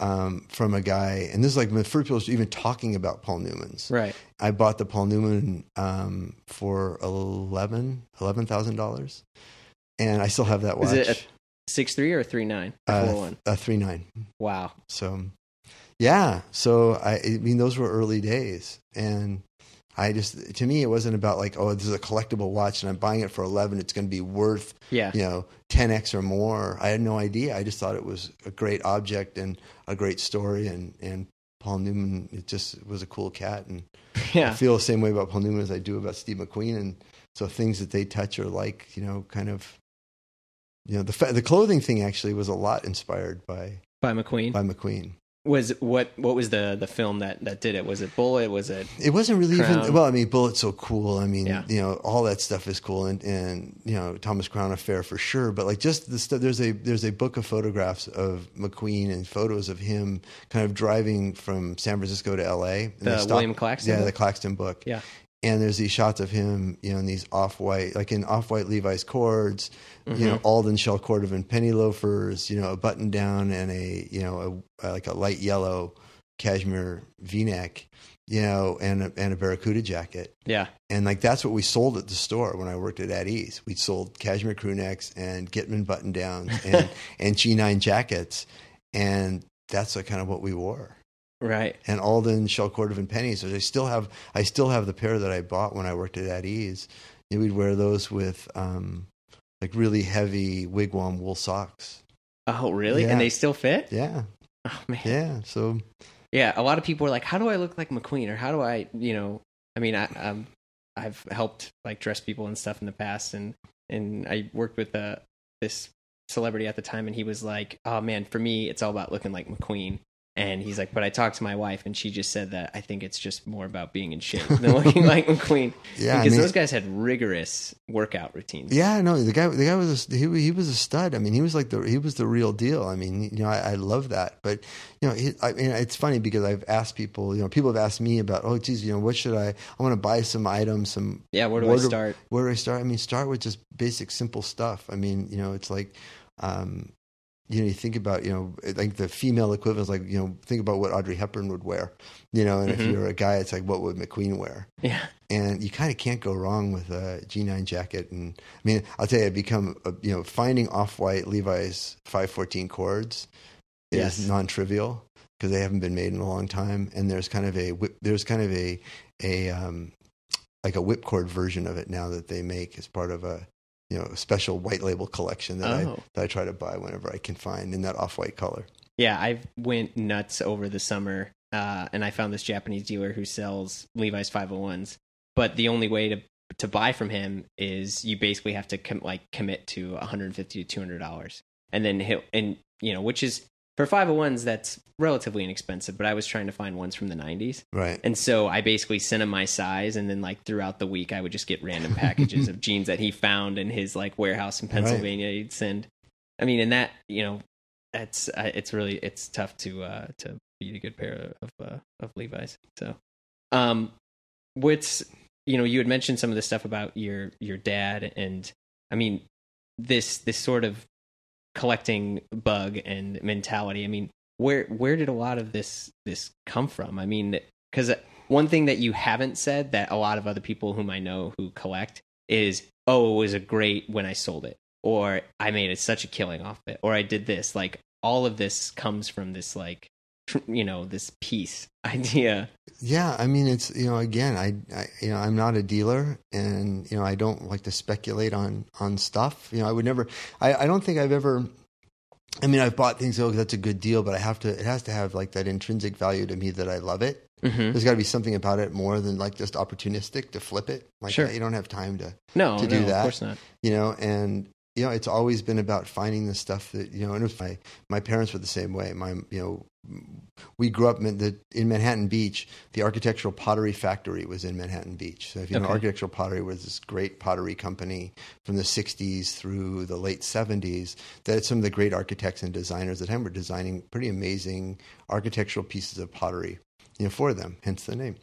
um, from a guy, and this is like the first people even talking about Paul Newmans. right. I bought the Paul Newman um, for eleven eleven thousand dollars, and I still have that watch. Is it a six three or a three nine? uh, a three nine? Wow. So, yeah. So I, I mean, those were early days, and I just to me it wasn't about like, oh, this is a collectible watch, and I'm buying it for eleven. It's going to be worth Yeah. you know ten x or more. I had no idea. I just thought it was a great object and a great story, and and Paul Newman, it just was a cool cat, and I Yeah. feel the same way about Paul Newman as I do about Steve McQueen, and so things that they touch are like you know kind of. You know the fa- the clothing thing actually was a lot inspired by By McQueen. by McQueen. Was what what was the the film that that did it? Was it Bullitt? Was it It wasn't really Crown. even well. I mean, Bullitt's so cool. I mean, Yeah. you know, all that stuff is cool, and and you know, Thomas Crown affair for sure. But like, just the stuff. There's a there's a book of photographs of McQueen and photos of him kind of driving from San Francisco to L.A. And The William Claxton Yeah, book? the Claxton book. Yeah. And there's these shots of him, you know, in these off white, like in off white Levi's cords, you Mm-hmm. know, Alden shell cordovan penny loafers, you know, a button down and a, you know, a, like a light yellow cashmere V-neck, you know, and a, and a Baracuta jacket. yeah And like that's what we sold at the store when I worked at At Ease. We sold cashmere crew necks and Gitman button downs and and G9 jackets, and that's like kind of what we wore. Right And Alden shell cordovan pennies. So I still have I still have the pair that I bought when I worked at At Ease. And we'd wear those with um, like really heavy wigwam wool socks. oh really Yeah. and they still fit Yeah, oh man yeah. So yeah a lot of people are like how do I look like McQueen or how do I you know I mean I um I've helped like dress people and stuff in the past and and I worked with uh this celebrity at the time and he was like oh man for me it's all about looking like McQueen and he's like but I talked to my wife and she just said that I think it's just more about being in shape than looking like McQueen yeah, I because mean- those guys had rigorous workout routines Yeah, no, the guy, the guy was a, he he was a stud. I mean, he was like the he was the real deal. I mean, you know, I, I love that. But you know, he, I mean, it's funny because I've asked people. You know, people have asked me about, oh, geez, you know, what should I? I want to buy some items. Some yeah where do Where I do- start where do I start? I mean, start with just basic, simple stuff. I mean, you know, it's like, um, you know, you think about, you know, like the female equivalent is like, you know, think about what Audrey Hepburn would wear, you know, and if Mhm. you're a guy, it's like, what would McQueen wear? yeah and you kind of can't go wrong with a G9 jacket. And I mean, I'll tell you, I've become, uh, you know, finding off-white Levi's 514 cords is Yes. non-trivial because they haven't been made in a long time. And there's kind of a whip, there's kind of a a um, like a whipcord version of it now that they make as part of a you know a special white label collection that I Oh. that I try to buy whenever I can find in that off-white color. Yeah, I went nuts over the summer, uh, and I found this Japanese dealer who sells Levi's 501s. But the only way to to buy from him is you basically have to com- like commit to 150 to 200 dollars, and then he'll and you know which is for 501s that's relatively inexpensive. But I was trying to find ones from the 90s, Right. and so I basically sent him my size, and then like throughout the week I would just get random packages of jeans that he found in his like warehouse in Pennsylvania. He'd send. I mean, and that you know, that's uh, it's really it's tough to uh to beat a good pair of uh, of Levi's. So, um, what's you know you had mentioned some of the stuff about your your dad, and I mean this this sort of collecting bug and mentality. I mean, where where did a lot of this this come from? I mean, because uh, one thing that you haven't said that a lot of other people whom I know who collect is, oh, it was a great when I sold it, or I made it such a killing off it, or I did this. Like all of this comes from this like you know this piece idea. Yeah, I mean it's you know again I, I you know I'm not a dealer and you know I don't like to speculate on on stuff. You know I would never I, I don't think I've ever I mean I've bought things oh that's a good deal but I have to it has to have like that intrinsic value to me that I love it. Mm-hmm. There's got to be something about it more than like just opportunistic to flip it. Like Sure. you don't have time to No, To no, do of that. course not. you know and you know, it's always been about finding the stuff that you know. And it was my my parents were the same way. My you know, we grew up in, the, in Manhattan Beach. The Architectural Pottery Factory was in Manhattan Beach. So if you know, Architectural Pottery was this great pottery company from the '60s through the late '70s. That some of the great architects and designers at the time were designing pretty amazing architectural pieces of pottery you know, for them, hence the name.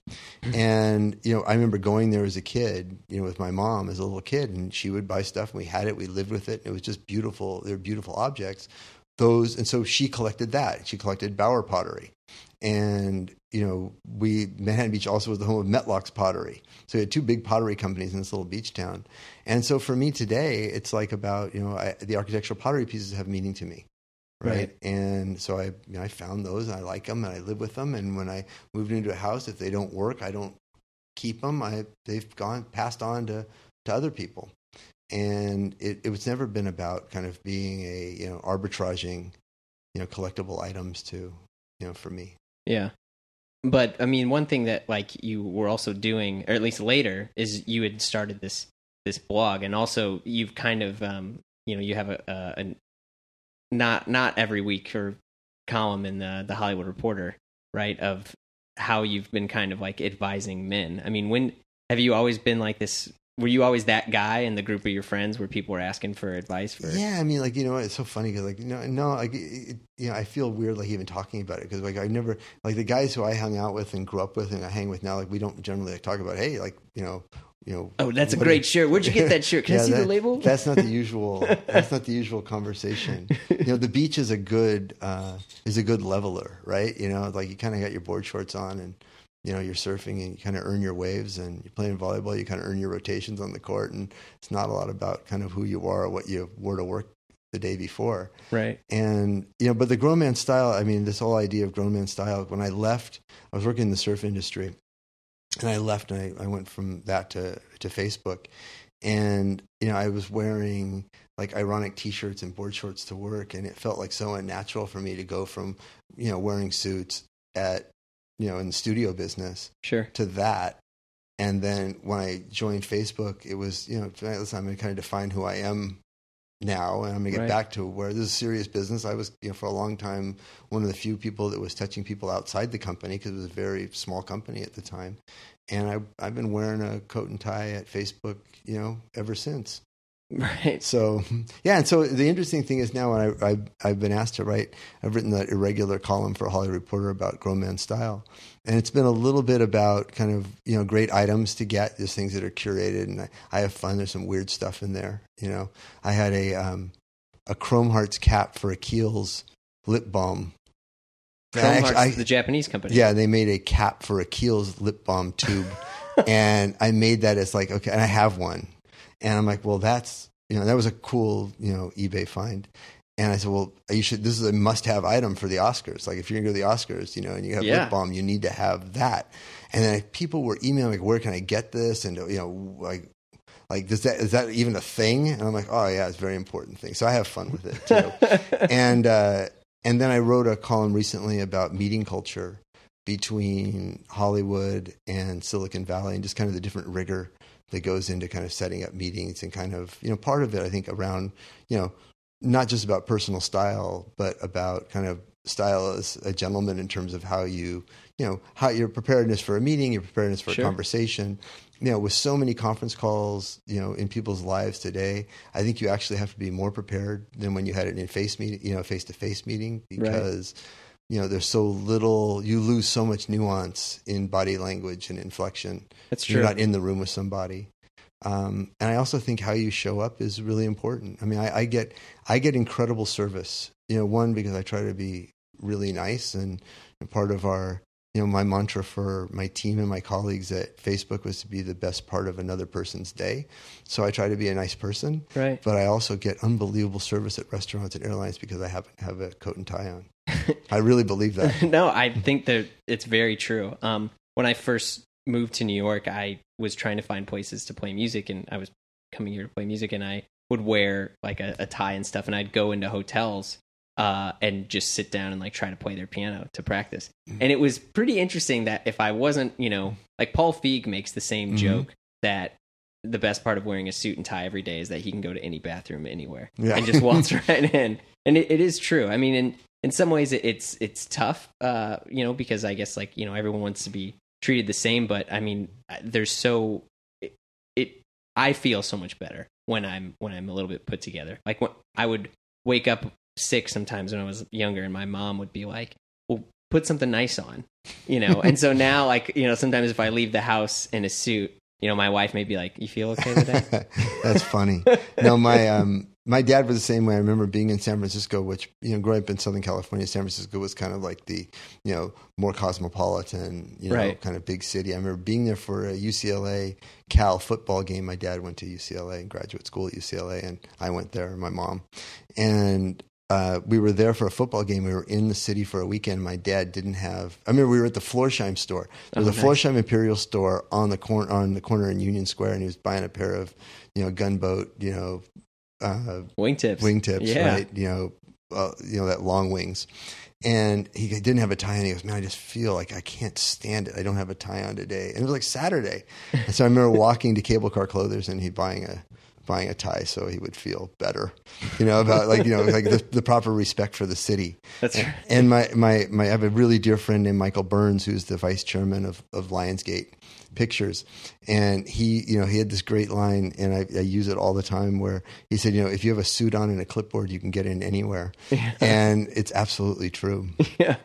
Mm-hmm. And, you know, I remember going there as a kid, you know, with my mom as a little kid, and she would buy stuff and we had it, we lived with it, and it was just beautiful. They're beautiful objects. Those, and so she collected that. She collected Bauer pottery. And, you know, we, Manhattan Beach also was the home of Metlox pottery. So we had two big pottery companies in this little beach town. And so for me today, it's like about, you know, I, the architectural pottery pieces have meaning to me right? Right. And so I, you know, I found those, and I like them, and I live with them. And when I moved into a house, if they don't work, I don't keep them. I they've gone passed on to to other people, and it it was never been about kind of being a you know arbitraging, you know, collectible items to you know for me. Yeah. But I mean, one thing that like you were also doing, or at least later, is you had started this this blog, and also you've kind of um, you know you have a, a, a not not every week or column in the the Hollywood Reporter, right? Of how you've been kind of like advising men. I mean, when have you always been like this? Were you always that guy in the group of your friends where people were asking for advice? For Yeah, I mean, like you know, it's so funny because like no, no, like it- you know, I feel weird like even talking about it because like I never like the guys who I hung out with and grew up with and I hang with now, like we don't generally like, talk about hey, like you know, you know. oh, that's a great shirt. Where'd you get that shirt? Can I Yeah, see the label? That's not the usual. that's not the usual conversation. You know, the beach is a good uh, is a good leveler, right? You know, like you kind of got your board shorts on and you know you're surfing and you kind of earn your waves and you're playing volleyball. You kind of earn your rotations on the court, and it's not a lot about kind of who you are or what you were to work the day before. right. And you know, but the grown man style. I mean, this whole idea of grown man style. When I left, I was working in the surf industry, and I left, and I, I went from that to to Facebook, and you know, I was wearing like ironic T-shirts and board shorts to work, and it felt like so unnatural for me to go from you know wearing suits at you know in the studio business Sure. to that. And then when I joined Facebook, it was, you know, listen, I'm going to kind of define who I am now, and I'm going to get Right. back to where this is serious business. I was, you know, for a long time, one of the few people that was touching people outside the company because it was a very small company at the time. And I, I've been wearing a coat and tie at Facebook, you know, ever since. Right. So yeah, and so the interesting thing is now when I, I I've been asked to write, I've written that irregular column for Hollywood Reporter about grown man style, and it's been a little bit about kind of you know great items to get, just things that are curated, and I, I have fun. There's some weird stuff in there. You know, I had a um, a Chrome Hearts cap for a Kiehl's lip balm. And I Chrome actually- Hearts, I- the Japanese company. yeah, they made a cap for a Kiehl's lip balm tube, and I made that as like okay, and I have one, and I'm like, well, that's you know that was a cool you know eBay find, and I said, well, you should. This is a must-have item for the Oscars. Like if you're gonna go to the Oscars, you know, and you have Yeah. lip balm, you need to have that. And then people were emailing like, where can I get this? And you know, like. Like does that is that even a thing? And I'm like, oh yeah, it's a very important thing. So I have fun with it too and uh, and then I wrote a column recently about meeting culture between Hollywood and Silicon Valley, and just kind of the different rigor that goes into kind of setting up meetings and kind of you know part of it I think around you know not just about personal style, but about kind of style as a gentleman in terms of how you you know how your preparedness for a meeting, your preparedness for Sure. a conversation. You know, with so many conference calls, you know, in people's lives today, I think you actually have to be more prepared than when you had it in face meeting, you know, face to face meeting, because you know there's so little. You lose so much nuance in body language and inflection. That's true. You're not in the room with somebody. Um, and I also think how you show up is really important. I mean, I, I get I get incredible service. You know, one because I try to be really nice, and part of our you know my mantra for my team and my colleagues at Facebook was to be the best part of another person's day. So I try to be a nice person, right. but I also get unbelievable service at restaurants and airlines because I happen to have a coat and tie on. I really believe that. no, I think that it's very true. Um, when I first moved to New York, I was trying to find places to play music, and I was coming here to play music, and I would wear like a, a tie and stuff, and I'd go into hotels uh, and just sit down and like try to play their piano to practice. Mhm. And it was pretty interesting that if I wasn't, you know, like Paul Feig makes the same Mhm. joke that the best part of wearing a suit and tie every day is that he can go to any bathroom anywhere Yeah. and just waltz right in. And it, it is true. I mean, in in some ways, it, it's it's tough, uh, you know, because I guess like you know everyone wants to be treated the same, but I mean, there's so it, it I feel so much better when I'm when I'm a little bit put together. Like when I would wake up sick sometimes when I was younger, and my mom would be like, "Well, put something nice on," you know. and so now, like you know, sometimes if I leave the house in a suit, you know, my wife may be like, "You feel okay today?" That's funny. No, my um, my dad was the same way. I remember being in San Francisco, which you know, growing up in Southern California, San Francisco was kind of like the you know more cosmopolitan, you know, Right. kind of big city. I remember being there for a UCLA Cal football game. My dad went to UCLA and graduate school at UCLA, and I went there, and my mom, and uh, we were there for a football game. We were in the city for a weekend. My dad didn't have. I remember we were at the Florsheim store. There was Oh, a. Florsheim Imperial store on the corner on the corner in Union Square, and he was buying a pair of you know gunboat, you know, uh, Wingtips. wingtips, Yeah. right? You know, uh, you know that long wings. And he didn't have a tie on. He goes, "Man, I just feel like I can't stand it. I don't have a tie on today." And it was like Saturday, and so I remember walking to Cable Car Clothiers and he buying a buying a tie so he would feel better, you know, about like you know like the, the proper respect for the city. That's right. And my, my, my, I have a really dear friend named Michael Burns, who's the vice chairman of, of Lionsgate Pictures. And he, you know, he had this great line, and I, I use it all the time where he said, you know, if you have a suit on and a clipboard, you can get in anywhere. And it's absolutely true. yeah.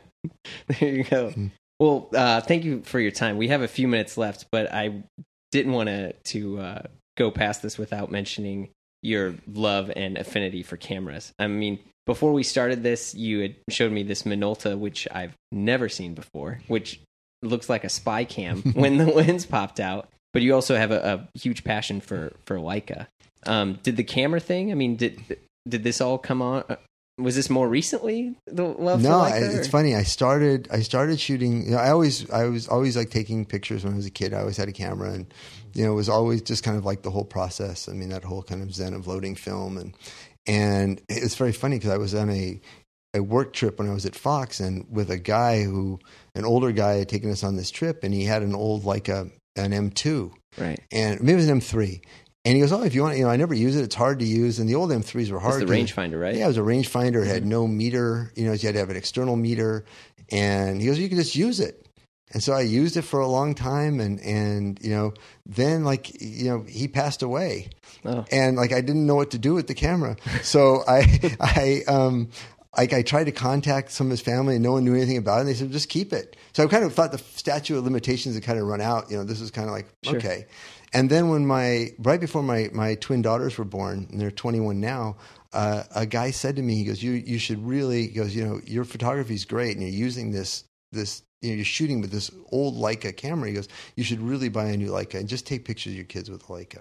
There you go. Well, uh, thank you for your time. We have a few minutes left, but I didn't want to to uh, go past this without mentioning your love and affinity for cameras. I mean, before we started this, you had showed me this Minolta, which I've never seen before, which looks like a spy cam when the lens popped out. But you also have a, a huge passion for for Leica. Um, did the camera thing? I mean, did did this all come on? uh, Was this more recently the love? no, I, it's funny. I started, I started shooting. You know, I always, I was always like taking pictures when I was a kid. I always had a camera, and you know, it was always just kind of like the whole process. I mean, that whole kind of zen of loading film, and and it's very funny because I was on a a work trip when I was at Fox, and with a guy who, an older guy, had taken us on this trip, and he had an old like a an M2, Right. and maybe it was an M3. And he goes, "Oh, if you want, you know, I never use it. It's hard to use." And the old M3s were hard. It's the rangefinder, right? yeah, it was a rangefinder. It had mm-hmm. no meter. You know, you had to have an external meter. And he goes, you can just use it. And so I used it for a long time. And, and, you know, then like, you know, he passed away Oh. and like, I didn't know what to do with the camera. So I, I, um, like I tried to contact some of his family and no one knew anything about it. And they said, just keep it. So I kind of thought the statute of limitations had kind of run out. You know, this was kind of like, Sure. okay. And then when my, right before my, my twin daughters were born, and they're 21 now, uh, a guy said to me, he goes, you, you should really, he goes, you know, your photography is great and you're using this, this, you know, you're shooting with this old Leica camera. He goes, you should really buy a new Leica and just take pictures of your kids with a Leica.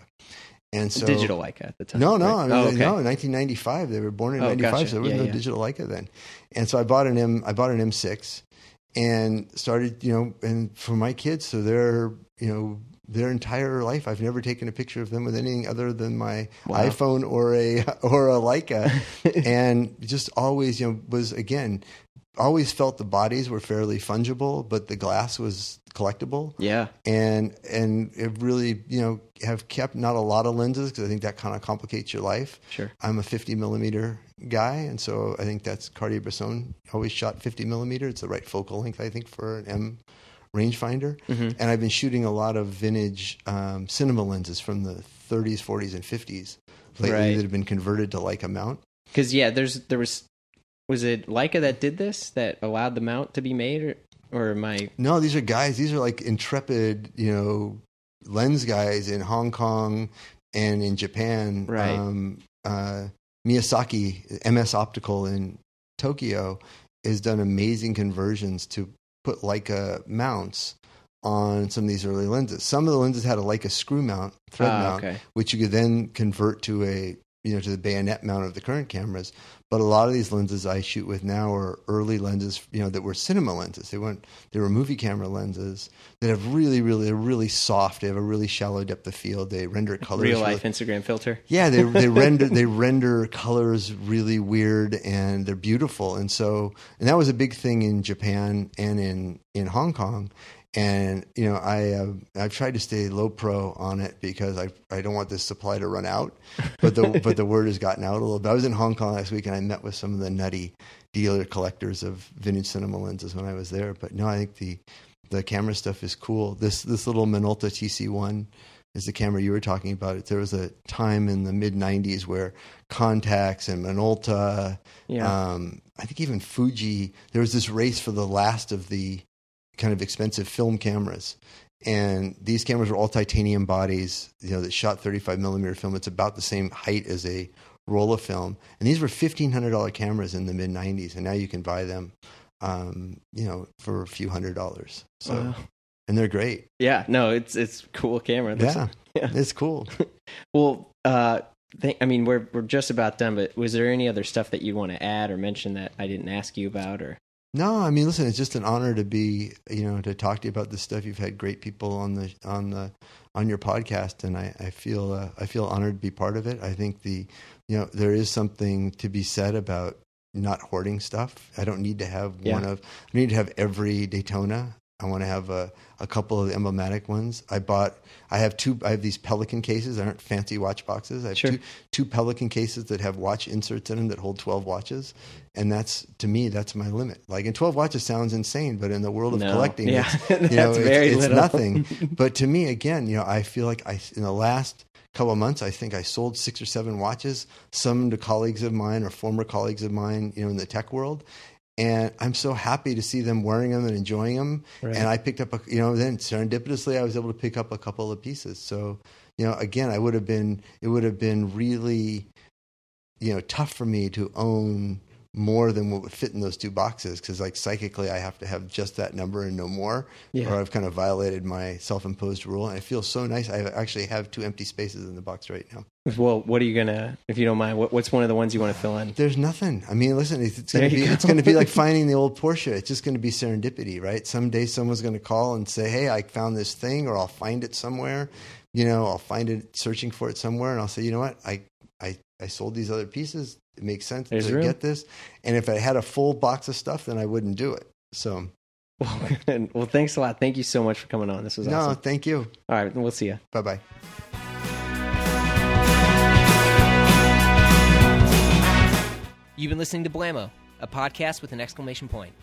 And so digital Leica at the time. no, no, right? I oh, mean, oh, okay. no. In 1995, they were born in Oh, 95, gotcha. so there was Yeah, no yeah. digital Leica then. And so I bought an M. I bought an M6, and started, you know, and for my kids, so they're, you know, their entire life, I've never taken a picture of them with anything other than my Wow. iPhone or a or a Leica, and just always, you know, was again, always felt the bodies were fairly fungible, but the glass was collectible Yeah. and and it really you know have kept not a lot of lenses because I think that kind of complicates your life. Sure. I'm a 50 millimeter guy, and so I think that's Cartier-Bresson always shot 50 millimeter. It's the right focal length I think for an M rangefinder. Mhm. And I've been shooting a lot of vintage um, cinema lenses from the 30s, 40s, and 50s lately Right. that have been converted to Leica mount. Because yeah, there's there was was it Leica that did this that allowed the mount to be made, or or am I? No, these are guys. These are like intrepid, you know, lens guys in Hong Kong and in Japan. Right. Um, uh, Miyazaki, MS Optical in Tokyo, has done amazing conversions to put Leica mounts on some of these early lenses. Some of the lenses had a Leica screw mount, thread Ah, mount, okay. which you could then convert to a you know to the bayonet mount of the current cameras. But a lot of these lenses I shoot with now are early lenses, you know, that were cinema lenses. They weren't they were movie camera lenses that have really, really, they're really soft. They have a really shallow depth of field. They render colors. Real really- life Instagram filter. yeah, they they render they render colors really weird and they're beautiful. And so and that was a big thing in Japan and in in Hong Kong. And you know I uh, I've tried to stay low pro on it because I I don't want this supply to run out, but the but the word has gotten out a little bit. I was in Hong Kong last week and I met with some of the nutty dealer collectors of vintage cinema lenses when I was there. But no, I think the the camera stuff is cool. This this little Minolta TC1 is the camera you were talking about. There was a time in the mid '90s where Contax and Minolta, Yeah. um, I think even Fuji, there was this race for the last of the kind of expensive film cameras. And these cameras were all titanium bodies, you know, that shot 35 millimeter film. It's about the same height as a roll of film. And these were $1,500 cameras in the mid 90s. And now you can buy them, um, you know, for a few hundred dollars. So, Wow. and they're great. yeah. No, it's it's cool camera. Yeah, Yeah. it's cool. Well, uh, I mean, we're we're just about done, but was there any other stuff that you'd want to add or mention that I didn't ask you about? Or No, I mean, listen, it's just an honor to be, you know, to talk to you about this stuff. You've had great people on the on the on your podcast, and I, I feel uh, I feel honored to be part of it. I think the, you know, there is something to be said about not hoarding stuff. I don't need to have Yeah. one of. I need to have every Daytona. I want to have a, a couple of the emblematic ones. I bought. I have two. I have these Pelican cases. They aren't fancy watch boxes. I have Sure. two two Pelican cases that have watch inserts in them that hold twelve watches, and that's to me that's my limit. Like, and twelve watches sounds insane, but in the world of No. collecting, Yeah. it's, you That's know, it's, very it's little. nothing. But to me, again, you know, I feel like I in the last couple of months, I think I sold six or seven watches, some to colleagues of mine or former colleagues of mine, you know, in the tech world. And I'm so happy to see them wearing them and enjoying them. Right. And I picked up, a, you know, then serendipitously, I was able to pick up a couple of pieces. So, you know, again, I would have been, it would have been really, you know, tough for me to own more than what would fit in those two boxes because, like, psychically, I have to have just that number and no more, Yeah. or I've kind of violated my self-imposed rule. And it feels so nice. I actually have two empty spaces in the box right now. well, what are you gonna, if you don't mind, what, what's one of the ones you want to fill in? There's nothing. I mean, listen, it's, it's going to be go. it's to be like finding the old Porsche. It's just going to be serendipity, right? Someday someone's going to call and say, "Hey, I found this thing," or I'll find it somewhere. You know, I'll find it searching for it somewhere, and I'll say, "You know what? I I I sold these other pieces. It makes sense There's to room. get this." And if I had a full box of stuff, then I wouldn't do it. So, Well, well, thanks a lot. Thank you so much for coming on. This was no, awesome. thank you. All right, we'll see you. Bye bye. You've been listening to Blammo, a podcast with an exclamation point.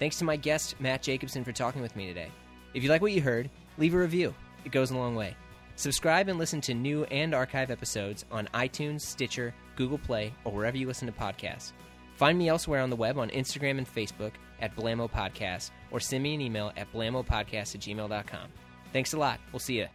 Thanks to my guest, Matt Jacobson, for talking with me today. If you like what you heard, leave a review. It goes a long way. Subscribe and listen to new and archive episodes on iTunes, Stitcher, Google Play, or wherever you listen to podcasts. Find me elsewhere on the web on Instagram and Facebook at Blammo Podcast, or send me an email at blammopodcast at gmail.com. Thanks a lot. We'll see you.